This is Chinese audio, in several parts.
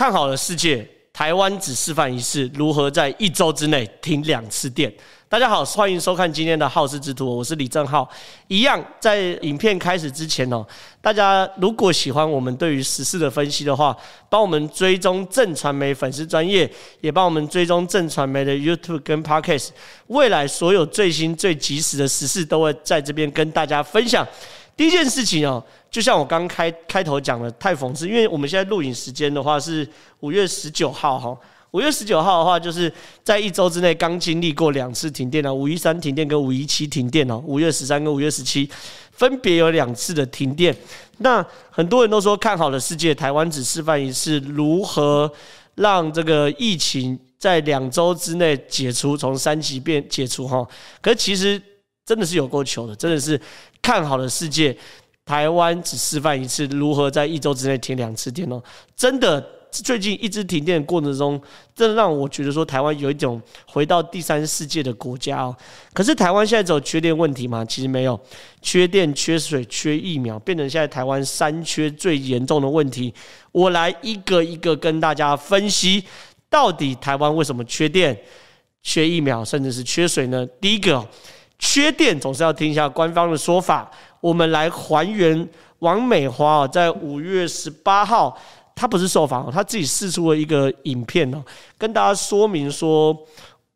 看好了世界，台湾只示范一次，如何在一周之内停两次电。大家好，欢迎收看今天的好事之徒，我是李正浩。一样，在影片开始之前哦，大家如果喜欢我们对于时事的分析的话，帮我们追踪正传媒粉丝专业，也帮我们追踪正传媒的 YouTube 跟 Podcast。未来所有最新最及时的时事都会在这边跟大家分享。第一件事情哦，就像我刚开开头讲的，太讽刺，因为我们现在录影时间的话是五月十九号哈，五月十九号的话就是在一周之内刚经历过两次停电了，五一三停电跟五一七停电哦，五月十三跟五月十七分别有两次的停电。那很多人都说看好的世界，台湾只示范一次如何让这个疫情在两周之内解除，从三级变解除哈，可是其实。真的是有够糗的，真的是看好的世界，台湾只示范一次如何在一周之内停两次电哦！真的，最近一直停电的过程中，真的让我觉得说台湾有一种回到第三世界的国家哦。可是台湾现在只有缺电问题吗？其实没有，缺电、缺水、缺疫苗，变成现在台湾三缺最严重的问题。我来一个一个跟大家分析，到底台湾为什么缺电、缺疫苗，甚至是缺水呢？第一个。缺电总是要听一下官方的说法。我们来还原王美花在五月十八号，她不是受访，她自己释出了一个影片哦，跟大家说明说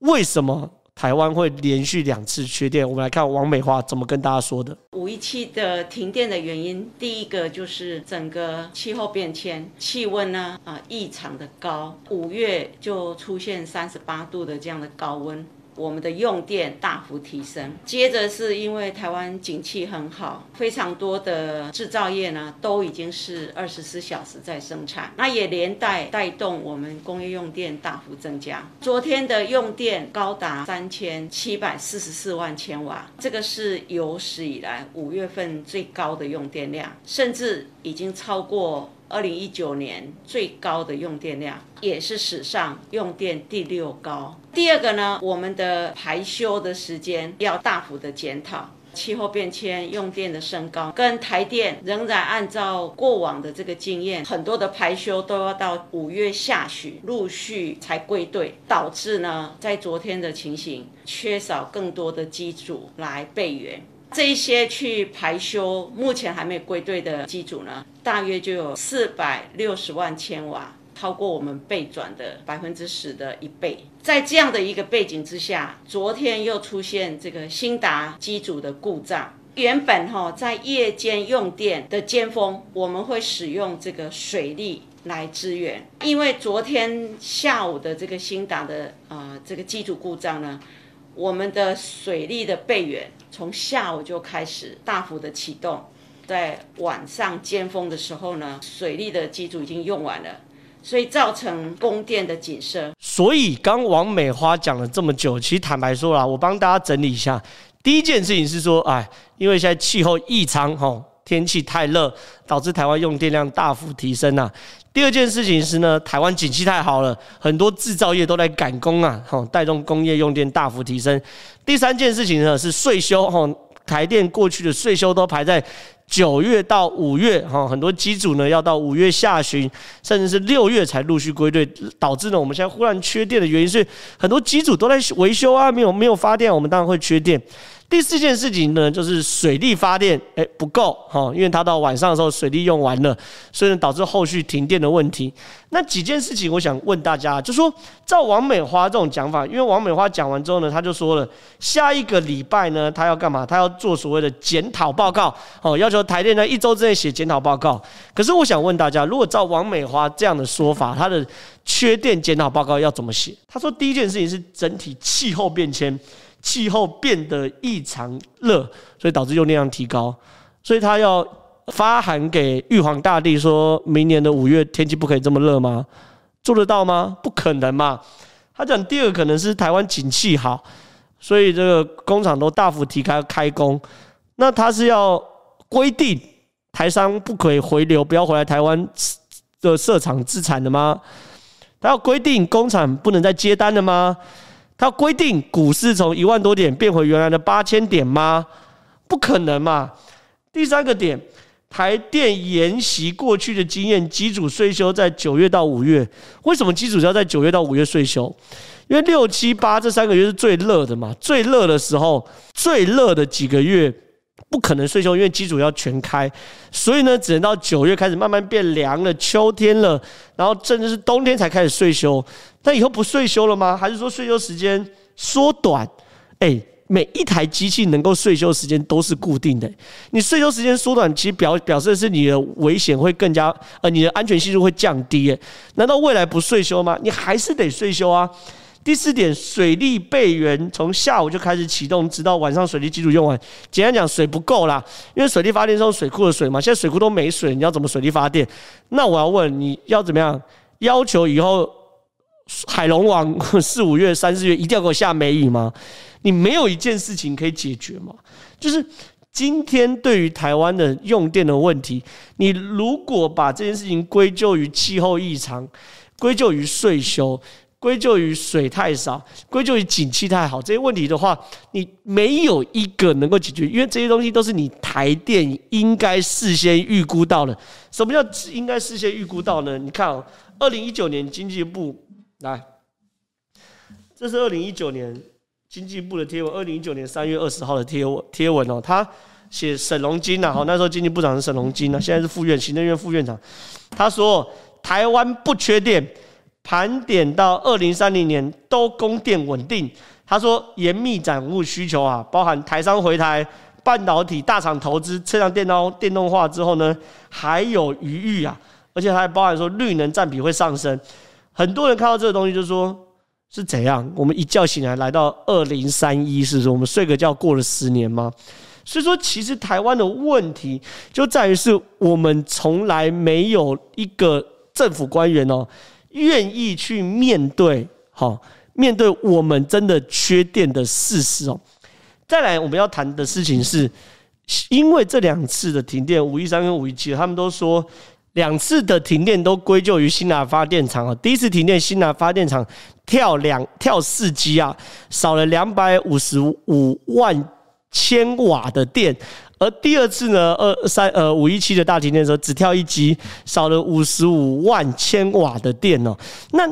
为什么。台湾会连续两次缺电，我们来看王美花怎么跟大家说的。五一七的停电的原因，第一个就是整个气候变迁，气温呢啊异常的高，五月就出现三十八度的这样的高温。我们的用电大幅提升，接着是因为台湾景气很好，非常多的制造业呢都已经是二十四小时在生产，那也连带带动我们工业用电大幅增加。昨天的用电高达三千七百四十四万千瓦，这个是有史以来五月份最高的用电量，甚至已经超过。二零一九年最高的用电量，也是史上用电第六高。第二个呢，我们的排休的时间要大幅的检讨。气候变迁、用电的升高，跟台电仍然按照过往的这个经验，很多的排休都要到五月下旬陆续才归队，导致呢，在昨天的情形，缺少更多的机组来备援。这一些去排休，目前还没归队的机组呢，大约就有四百六十万千瓦，超过我们备转的百分之十的一倍。在这样的一个背景之下，昨天又出现这个欣达机组的故障。原本哈在夜间用电的尖峰，我们会使用这个水力来支援，因为昨天下午的这个欣达的啊、这个机组故障呢。我们的水力的备援从下午就开始大幅的启动，在晚上尖峰的时候呢，水力的机组已经用完了，所以造成供电的紧绷。所以刚王美花讲了这么久，其实坦白说啦，我帮大家整理一下，第一件事情是说，哎，因为现在气候异常，吼。天气太热，导致台湾用电量大幅提升啊。第二件事情是呢，台湾景气太好了，很多制造业都在赶工啊，吼，带动工业用电大幅提升。第三件事情呢是税收，吼，台电过去的税收都排在九月到五月，哈，很多机组呢要到五月下旬，甚至是六月才陆续归队，导致呢我们现在忽然缺电的原因是很多机组都在维修啊，没有没有发电，我们当然会缺电。第四件事情呢，就是水力发电，诶不够哈，因为它到晚上的时候水力用完了，所以导致后续停电的问题。那几件事情，我想问大家，就说照王美花这种讲法，因为王美花讲完之后呢，他就说了，下一个礼拜呢，他要干嘛？他要做所谓的检讨报告，哦，要求台电在一周之内写检讨报告。可是我想问大家，如果照王美花这样的说法，他的缺电检讨报告要怎么写？他说第一件事情是整体气候变迁。气候变得异常热，所以导致用电量提高，所以他要发函给玉皇大帝，说明年的五月天气不可以这么热吗？做得到吗？不可能嘛。他讲第二个可能是台湾景气好，所以这个工厂都大幅提开开工，那他是要规定台商不可以回流，不要回来台湾的设厂自产的吗？他要规定工厂不能再接单了吗？它规定股市从一万多点变回原来的八千点吗？不可能嘛！第三个点，台电沿袭过去的经验，机组税收在九月到五月。为什么机组要在九月到五月税收？因为六七八这三个月是最热的嘛，最热的时候，最热的几个月不可能岁修，因为机组要全开，所以呢，只能到九月开始慢慢变凉了，秋天了，然后甚至是冬天才开始岁修。那以后不岁修了吗？还是说岁修时间缩短？哎。每一台机器能够岁修时间都是固定的，你岁修时间缩短，其实表表示的是你的危险会更加，呃，你的安全系数会降低。难道未来不岁修吗？你还是得岁修啊。第四点，水利备援从下午就开始启动，直到晚上水利机组用完。简单讲，水不够啦，因为水利发电是用水库的水嘛，现在水库都没水，你要怎么水利发电？那我要问你要怎么样？要求以后海龙王四五月、三四月一定要给我下梅雨吗？你没有一件事情可以解决吗？就是今天对于台湾的用电的问题，你如果把这件事情归咎于气候异常，归咎于岁修，归咎于水太少，归咎于景气太好这些问题的话，你没有一个能够解决，因为这些东西都是你台电应该事先预估到的。什么叫应该事先预估到呢？你看哦，二零一九年经济部来，这是二零一九年。经济部的贴文，二零一九年三月二十号的贴文贴文哦，他写沈荣津呐，好，那时候经济部长是沈荣津呢，现在是副院行政院副院长。他说台湾不缺电，盘点到二零三零年都供电稳定。他说严密掌握需求啊，包含台商回台、半导体大厂投资、车辆电动电动化之后呢，还有余裕啊，而且还包含说绿能占比会上升。很多人看到这个东西就说。是怎样？我们一觉醒来来到二零三一，是不是我们睡个觉过了十年吗？所以说，其实台湾的问题就在于是我们从来没有一个政府官员哦，愿意去面对，好，面对我们真的缺电的事实哦。再来，我们要谈的事情是，因为这两次的停电，五一三跟五一七，他们都说。两次的停电都归咎于新南发电厂啊。第一次停电，新南发电厂跳两跳四机啊，少了两百五十五万千瓦的电。而第二次呢，二三呃五一七的大停电的时候，只跳一级，少了五十五万千瓦的电哦。那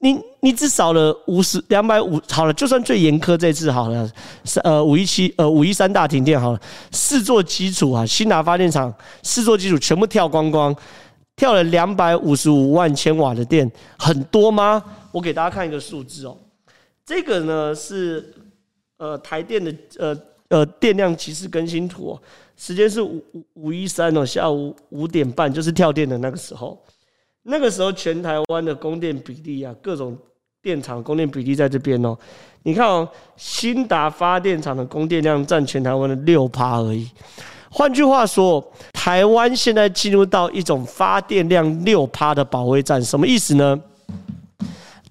你你只少了五十两百五，好了，就算最严苛这次好了，是呃五一七呃五一三大停电好了，四座机组啊，新达发电厂四座机组全部跳光光，跳了两百五十五万千瓦的电，很多吗？我给大家看一个数字哦，这个呢是呃台电的呃呃电量即时更新图哦，时间是五五一三哦，下午五点半，就是跳电的那个时候。那个时候，全台湾的供电比例啊，各种电厂供电比例在这边哦。你看哦，兴达发电厂的供电量占全台湾的六趴而已。换句话说，台湾现在进入到一种发电量六趴的保卫战，什么意思呢？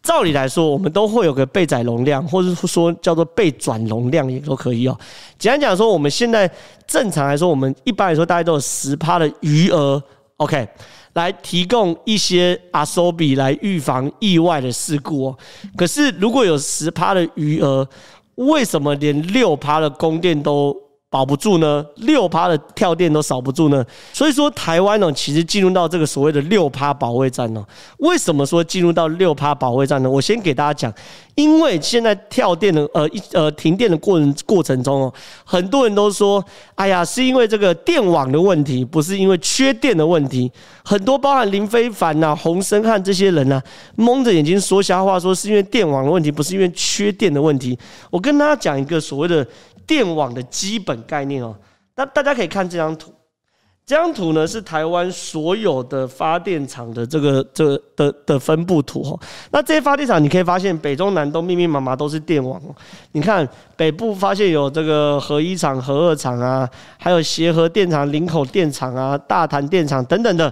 照理来说，我们都会有个备载容量，或者是说叫做备转容量也都可以哦。简单讲说，我们现在正常来说，我们一般来说大概都有十趴的余额。OK。来提供一些阿苏比来预防意外的事故哦。可是如果有十趴的余额，为什么连六趴的供电都保不住呢？六趴的跳电都守不住呢？所以说台湾呢，其实进入到这个所谓的六趴保卫战呢。为什么说进入到六趴保卫战呢？我先给大家讲。因为现在跳电的呃一呃停电的过程过程中哦，很多人都说，哎呀，是因为这个电网的问题，不是因为缺电的问题。很多包含林非凡呐、洪申翰这些人呐、蒙着眼睛说瞎话，说是因为电网的问题，不是因为缺电的问题。我跟大家讲一个所谓的电网的基本概念哦，那大家可以看这张图。这张图呢是台湾所有的发电厂的这个这个的的分布图哈。那这些发电厂你可以发现北中南东密密麻麻都是电网。你看北部发现有这个核一厂、核二厂啊，还有协和电厂、林口电厂啊、大潭电厂等等的。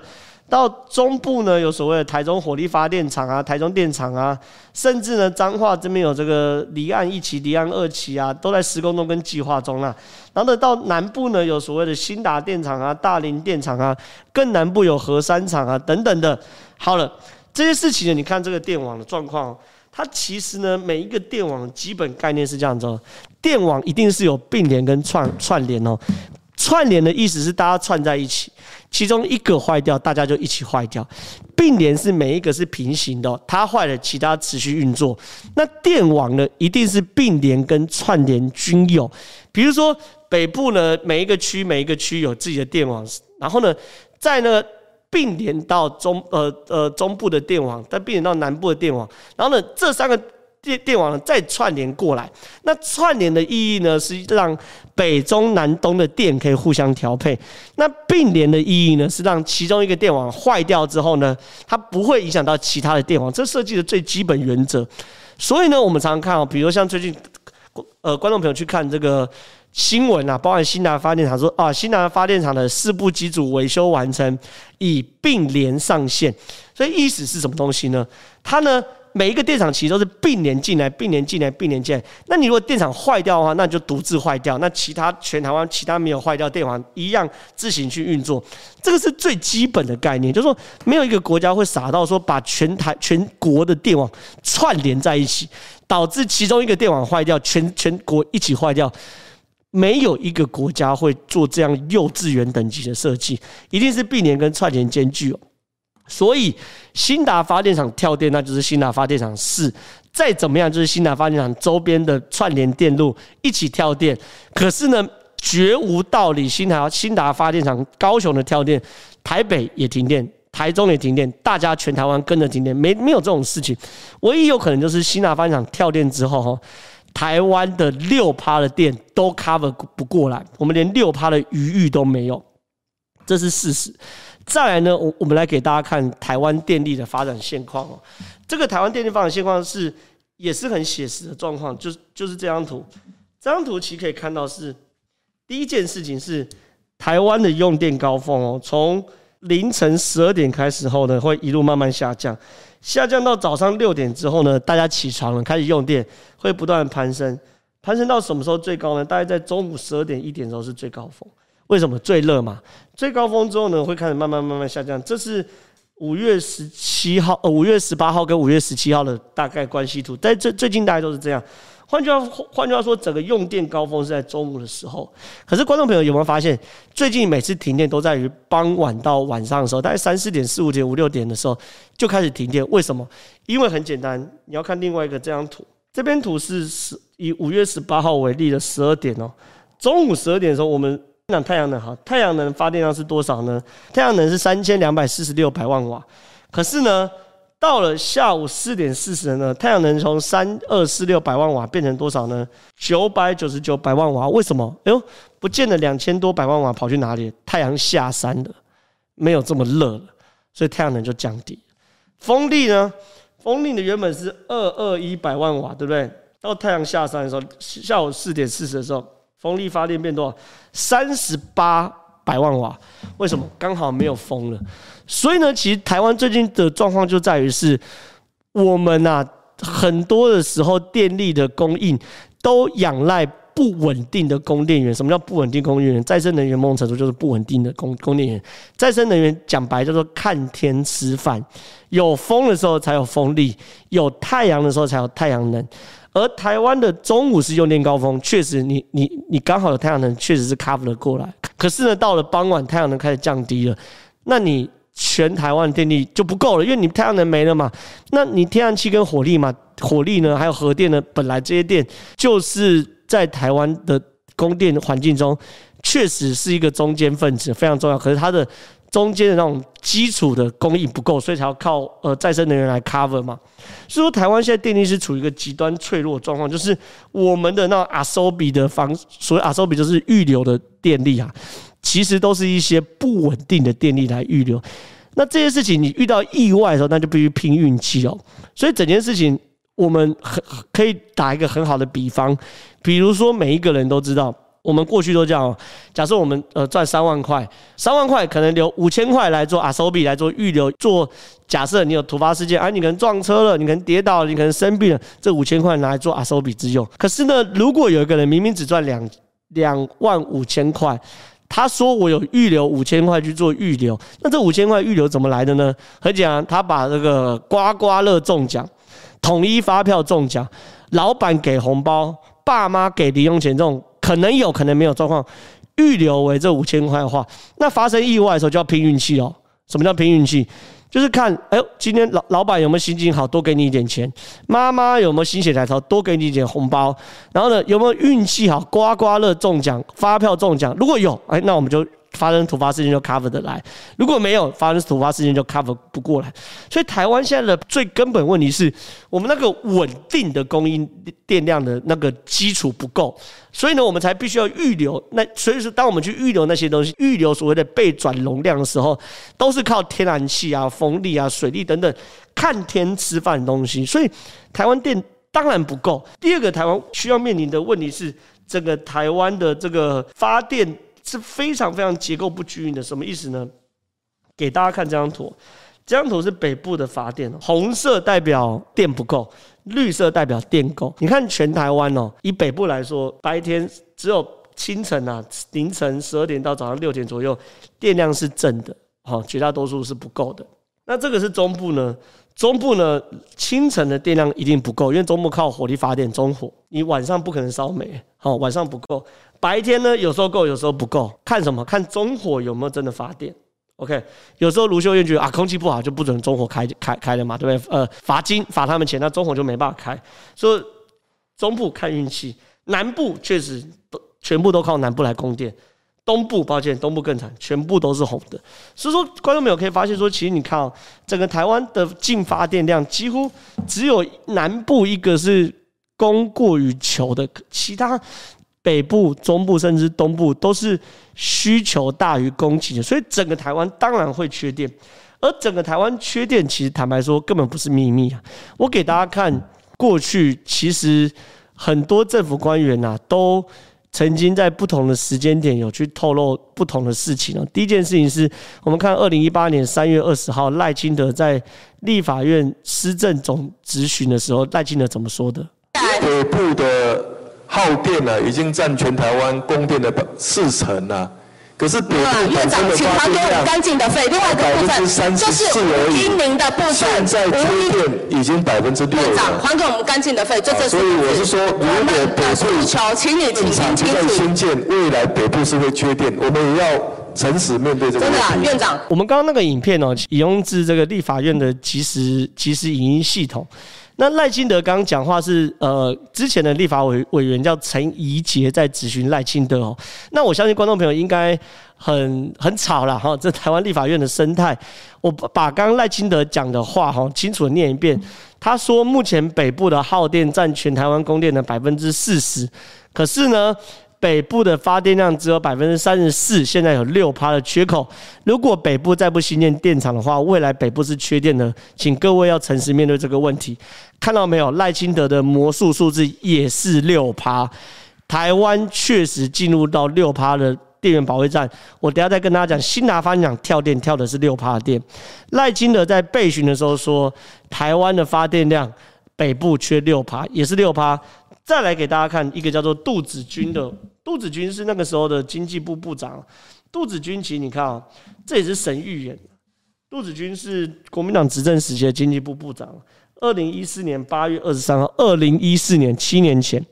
到中部呢，有所谓的台中火力发电厂啊、台中电厂啊，甚至呢彰化这边有这个离岸一期、离岸二期啊，都在施工中跟计划中啊。然后呢，到南部呢，有所谓的新达电厂啊、大林电厂啊，更南部有核三厂啊等等的。好了，这些事情呢，你看这个电网的状况，它其实呢，每一个电网基本概念是这样子哦，电网一定是有并联跟串串联哦。串联的意思是大家串在一起。其中一个坏掉，大家就一起坏掉。并联是每一个是平行的，它坏了，其他持续运作。那电网呢，一定是并联跟串联均有。比如说北部呢，每一个区每一个区有自己的电网，然后呢，在呢并联到中呃呃中部的电网，再并联到南部的电网，然后呢这三个。电电网再串联过来，那串联的意义呢是让北中南东的电可以互相调配。那并联的意义呢是让其中一个电网坏掉之后呢，它不会影响到其他的电网，这设计的最基本原则。所以呢，我们常常看哦，比如像最近呃观众朋友去看这个新闻啊，包含新南发电厂说啊，新南发电厂的四部机组维修完成，已并联上线。所以意思是什么东西呢？它呢？每一个电厂其实都是并联进来、并联进来、并联进来。那你如果电厂坏掉的话，那就独自坏掉。那其他全台湾其他没有坏掉电网一样自行去运作。这个是最基本的概念，就是说没有一个国家会傻到说把全台全国的电网串联在一起，导致其中一个电网坏掉，全全国一起坏掉。没有一个国家会做这样幼稚园等级的设计，一定是并联跟串联兼具哦。所以，兴达发电厂跳电，那就是兴达发电厂四。再怎么样，就是兴达发电厂周边的串联电路一起跳电。可是呢，绝无道理，新达兴达发电厂高雄的跳电，台北也停电，台中也停电，大家全台湾跟着停电，没没有这种事情。唯一有可能就是新达发电厂跳电之后，哈，台湾的六趴的电都 cover 不过来，我们连六趴的余裕都没有，这是事实。再来呢，我我们来给大家看台湾电力的发展现况哦。这个台湾电力发展现况是也是很写实的状况，就是就是这张图。这张图其实可以看到是第一件事情是台湾的用电高峰哦，从凌晨十二点开始后呢，会一路慢慢下降，下降到早上六点之后呢，大家起床了开始用电，会不断攀升，攀升到什么时候最高呢？大概在中午十二点一点的时候是最高峰。为什么最热嘛？最高峰之后呢，会开始慢慢慢慢下降。这是五月十七号、呃五月十八号跟五月十七号的大概关系图。在这最近大概都是这样。换句话换句话说，整个用电高峰是在中午的时候。可是观众朋友有没有发现，最近每次停电都在于傍晚到晚上的时候，大概三四点、四五点、五六点的时候就开始停电。为什么？因为很简单，你要看另外一个这张图。这边图是十以五月十八号为例的十二点哦，中午十二点的时候我们。讲太阳能哈，太阳能发电量是多少呢？太阳能是三千两百四十六百万瓦。可是呢，到了下午四点四十呢，太阳能从三二四六百万瓦变成多少呢？九百九十九百万瓦。为什么？哎呦，不见了两千多百万瓦跑去哪里？太阳下山了，没有这么热了，所以太阳能就降低。风力呢？风力的原本是二二一百万瓦，对不对？到太阳下山的时候，下午四点四十的时候。风力发电变多少？三十八百万瓦。为什么？刚好没有风了。所以呢，其实台湾最近的状况就在于是，我们啊，很多的时候电力的供应都仰赖不稳定的供电源。什么叫不稳定供电源？再生能源某种程度就是不稳定的供供电源。再生能源讲白叫做看天吃饭，有风的时候才有风力，有太阳的时候才有太阳能。而台湾的中午是用电高峰，确实你，你你你刚好有太阳能，确实是 cover 了过来。可是呢，到了傍晚，太阳能开始降低了，那你全台湾电力就不够了，因为你太阳能没了嘛。那你天然气跟火力嘛，火力呢，还有核电呢，本来这些电就是在台湾的供电环境中，确实是一个中间分子，非常重要。可是它的中间的那种基础的供应不够，所以才要靠呃再生能源来 cover 嘛。所以说台湾现在电力是处于一个极端脆弱状况，就是我们的那种阿苏比的方，所谓阿苏比就是预留的电力啊，其实都是一些不稳定的电力来预留。那这些事情你遇到意外的时候，那就必须拼运气哦。所以整件事情我们很可以打一个很好的比方，比如说每一个人都知道。我们过去都这样，假设我们呃赚三万块，三万块可能留五千块来做阿收比来做预留，做假设你有突发事件，哎，你可能撞车了，你可能跌倒了，你可能生病了，这五千块拿来做阿收比之用。可是呢，如果有一个人明明只赚两两万五千块，他说我有预留五千块去做预留，那这五千块预留怎么来的呢？很简单，他把这个刮刮乐中奖、统一发票中奖、老板给红包、爸妈给零用钱这种。可能有可能没有状况，预留为这五千块的话，那发生意外的时候就要拼运气哦。什么叫拼运气？就是看，哎呦，今天老老板有没有心情好，多给你一点钱；妈妈有没有心血来潮，多给你一点红包。然后呢，有没有运气好，刮刮乐中奖，发票中奖？如果有，哎，那我们就。发生突发事件就 cover 得来，如果没有发生突发事件就 cover 不过来，所以台湾现在的最根本问题是我们那个稳定的供应电量的那个基础不够，所以呢，我们才必须要预留。那所以说，当我们去预留那些东西，预留所谓的备转容量的时候，都是靠天然气啊、风力啊、水力等等看天吃饭的东西。所以台湾电当然不够。第二个，台湾需要面临的问题是，这个台湾的这个发电。是非常非常结构不均匀的，什么意思呢？给大家看这张图，这张图是北部的发电，红色代表电不够，绿色代表电够。你看全台湾哦，以北部来说，白天只有清晨啊，凌晨十二点到早上六点左右，电量是正的，好，绝大多数是不够的。那这个是中部呢？中部呢，清晨的电量一定不够，因为中部靠火力发电，中火，你晚上不可能烧煤，好，晚上不够。白天呢，有时候够，有时候不够，看什么？看中火有没有真的发电。OK，有时候卢秀燕觉得啊，空气不好就不准中火开开开了嘛，对不对？呃，罚金罚他们钱，那中火就没办法开。所以中部看运气，南部确实都全部都靠南部来供电。东部，抱歉，东部更惨，全部都是红的。所以说，观众朋友可以发现说，其实你看哦，整个台湾的净发电量几乎只有南部一个是供过于求的，其他北部、中部甚至东部都是需求大于供给的。所以整个台湾当然会缺电，而整个台湾缺电，其实坦白说根本不是秘密啊。我给大家看过去，其实很多政府官员呐都。曾经在不同的时间点有去透露不同的事情啊。第一件事情是我们看二零一八年三月二十号赖清德在立法院施政总质询的时候，赖清德怎么说的？北部的耗电呢，已经占全台湾供电的四成了。可是北部院长，请他给我们干净的费。另外一个部分就是居民的部分，现在缺电已经百分之六了。院长，还给我们干净的费，就这。所以我是说，如果北部请你请清楚。在新建未来北部是会缺电，我们也要诚实面对这个问题。真的啊，院长。我们刚刚那个影片哦，引用自这个立法院的即时即时影音系统。那赖清德刚刚讲话是呃，之前的立法委委员叫陈怡杰在质询赖清德哦。那我相信观众朋友应该很很吵了哈，这台湾立法院的生态。我把刚刚赖清德讲的话哈，清楚的念一遍。他说，目前北部的耗电占全台湾供电的百分之四十，可是呢，北部的发电量只有百分之三十四，现在有六趴的缺口。如果北部再不新建电厂的话，未来北部是缺电的，请各位要诚实面对这个问题。看到没有，赖清德的魔术数字也是六趴，台湾确实进入到六趴的电源保卫战。我等下再跟大家讲，新达发电厂跳电跳的是六趴的电。赖清德在备询的时候说，台湾的发电量北部缺六趴，也是六趴。再来给大家看一个叫做杜子君的。杜子君是那个时候的经济部部长。杜子君，其实你看啊，这也是神预言。杜子君是国民党执政时期的经济部部长。二零一四年八月二十三号，二零一四年七年前，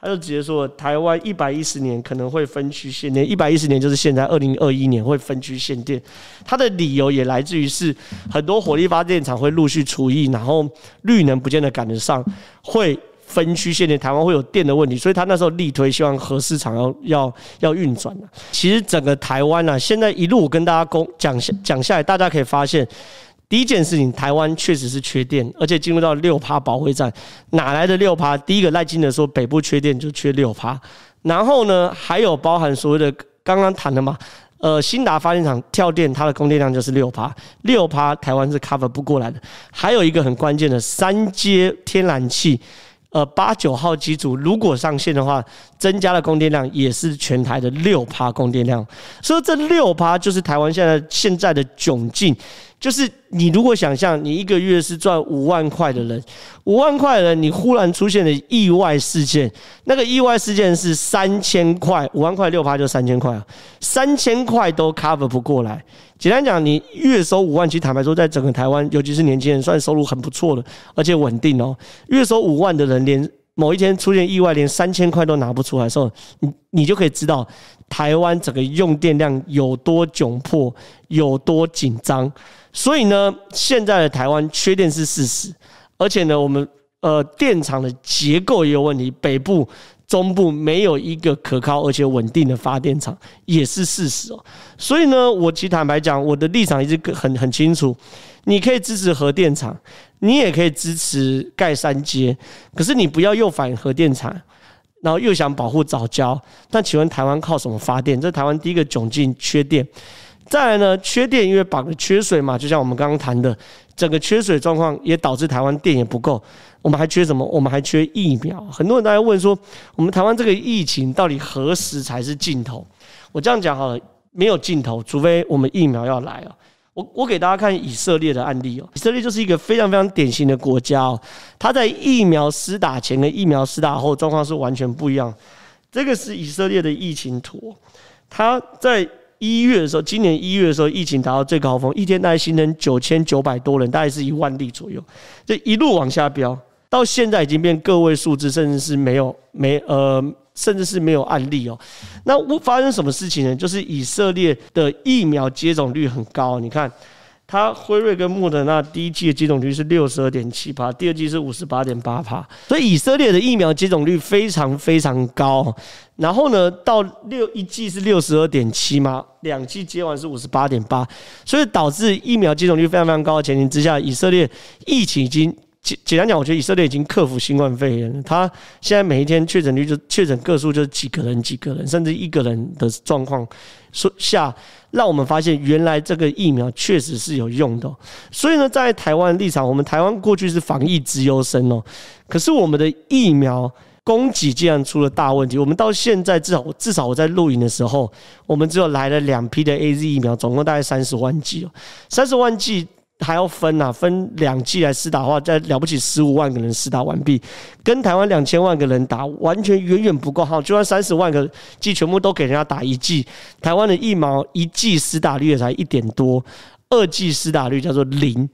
他就直接说，台湾一百一十年可能会分区限电。一百一十年就是现在，二零二一年会分区限电。他的理由也来自于是很多火力发电厂会陆续除役，然后绿能不见得赶得上，会。分区限电，台湾会有电的问题，所以他那时候力推，希望核市场要要要运转。其实整个台湾啊，现在一路跟大家讲讲讲下来，大家可以发现，第一件事情，台湾确实是缺电，而且进入到六趴保卫战。哪来的六趴？第一个赖金德说北部缺电就缺六趴，然后呢，还有包含所谓的刚刚谈的嘛，呃，兴达发电厂跳电，它的供电量就是六趴，六趴台湾是 cover 不过来的。还有一个很关键的三阶天然气。呃，八九号机组如果上线的话，增加了供电量也是全台的六趴供电量，所以这六趴就是台湾现在现在的窘境，就是。你如果想象你一个月是赚五万块的人，五万块的人，你忽然出现了意外事件，那个意外事件是三千块，五万块六趴就三千块啊，三千块都 cover 不过来。简单讲，你月收五万，其实坦白说，在整个台湾，尤其是年轻人，算收入很不错的，而且稳定哦。月收五万的人连某一天出现意外，连三千块都拿不出来的时候，你你就可以知道台湾整个用电量有多窘迫，有多紧张。所以呢，现在的台湾缺电是事实，而且呢，我们呃电厂的结构也有问题，北部。中部没有一个可靠而且稳定的发电厂，也是事实哦。所以呢，我其实坦白讲，我的立场一直很很清楚。你可以支持核电厂，你也可以支持盖三阶，可是你不要又反核电厂，然后又想保护早教。但请问台湾靠什么发电？这台湾第一个窘境，缺电。再来呢，缺电因为绑着缺水嘛，就像我们刚刚谈的，整个缺水状况也导致台湾电也不够。我们还缺什么？我们还缺疫苗。很多人都在问说，我们台湾这个疫情到底何时才是尽头？我这样讲好了，没有尽头，除非我们疫苗要来了。我我给大家看以色列的案例哦，以色列就是一个非常非常典型的国家哦。它在疫苗施打前跟疫苗施打后状况是完全不一样。这个是以色列的疫情图，它在。一月的时候，今年一月的时候，疫情达到最高峰，一天大概新增九千九百多人，大概是一万例左右，这一路往下飙，到现在已经变个位数字，甚至是没有没呃，甚至是没有案例哦。那发生什么事情呢？就是以色列的疫苗接种率很高，你看。它辉瑞跟莫德纳第一剂的接种率是六十二点七趴，第二季是五十八点八趴，所以以色列的疫苗接种率非常非常高。然后呢，到六一季是六十二点七嘛，两季接完是五十八点八，所以导致疫苗接种率非常非常高的前提之下，以色列疫情已经简简单讲，我觉得以色列已经克服新冠肺炎了。他现在每一天确诊率就确诊个数就是几个人几个人，甚至一个人的状况说下。让我们发现，原来这个疫苗确实是有用的。所以呢，在台湾立场，我们台湾过去是防疫之优生哦。可是我们的疫苗供给竟然出了大问题。我们到现在至少至少我在录影的时候，我们只有来了两批的 AZ 疫苗，总共大概三十万剂哦，三十万剂。还要分、啊，分两季来施打的话，再了不起十五万个人施打完毕，跟台湾两千万个人打，完全远远不够。哈，就算三十万个剂全部都给人家打一剂，台湾的疫苗一剂施打率也才一点多，二剂施打率叫做零。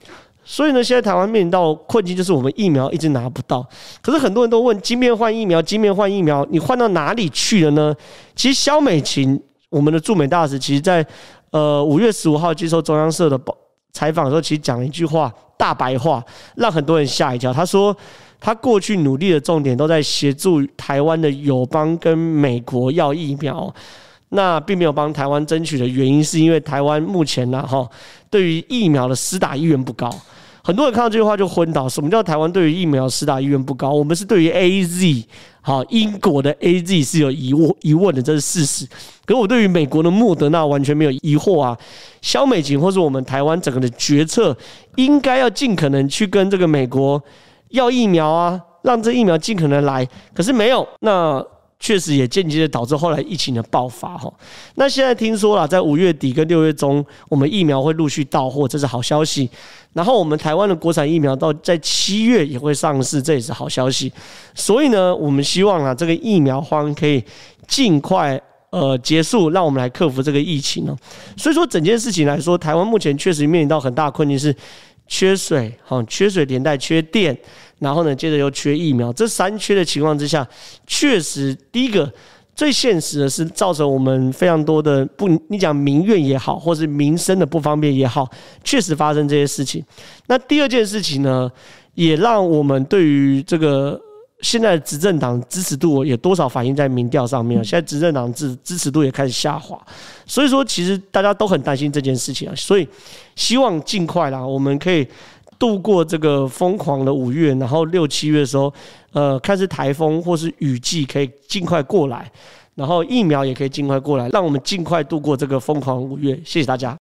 所以呢，现在台湾面临到困境就是我们疫苗一直拿不到。可是很多人都问，金面换疫苗，金面换疫苗，你换到哪里去了呢？其实萧美琴，我们的驻美大使，其实在呃五月十五号接受中央社的报。采访的时候，其实讲了一句话，大白话，让很多人吓一跳。他说，他过去努力的重点都在协助台湾的友邦跟美国要疫苗，那并没有帮台湾争取的原因，是因为台湾目前呢，哈，对于疫苗的施打意愿不高。很多人看到这句话就昏倒。什么叫台湾对于疫苗施打意愿不高？我们是对于 AZ，好，英国的 AZ 是有疑问疑问的，这是事实。可是我对于美国的莫德纳完全没有疑惑啊。萧美琴或是我们台湾整个的决策，应该要尽可能去跟这个美国要疫苗啊，让这疫苗尽可能来。可是没有，那。确实也间接的导致后来疫情的爆发哈。那现在听说了，在五月底跟六月中，我们疫苗会陆续到货，这是好消息。然后我们台湾的国产疫苗到在七月也会上市，这也是好消息。所以呢，我们希望啊，这个疫苗荒可以尽快呃结束，让我们来克服这个疫情哦。所以说整件事情来说，台湾目前确实面临到很大的困境是缺水，哈，缺水连带缺电。然后呢，接着又缺疫苗，这三缺的情况之下，确实第一个最现实的是造成我们非常多的不，你讲民怨也好，或是民生的不方便也好，确实发生这些事情。那第二件事情呢，也让我们对于这个现在执政党支持度也多少反映在民调上面。现在执政党支支持度也开始下滑，所以说其实大家都很担心这件事情啊，所以希望尽快啦，我们可以。度过这个疯狂的五月，然后六七月的时候，呃，看是台风或是雨季可以尽快过来，然后疫苗也可以尽快过来，让我们尽快度过这个疯狂五月。谢谢大家。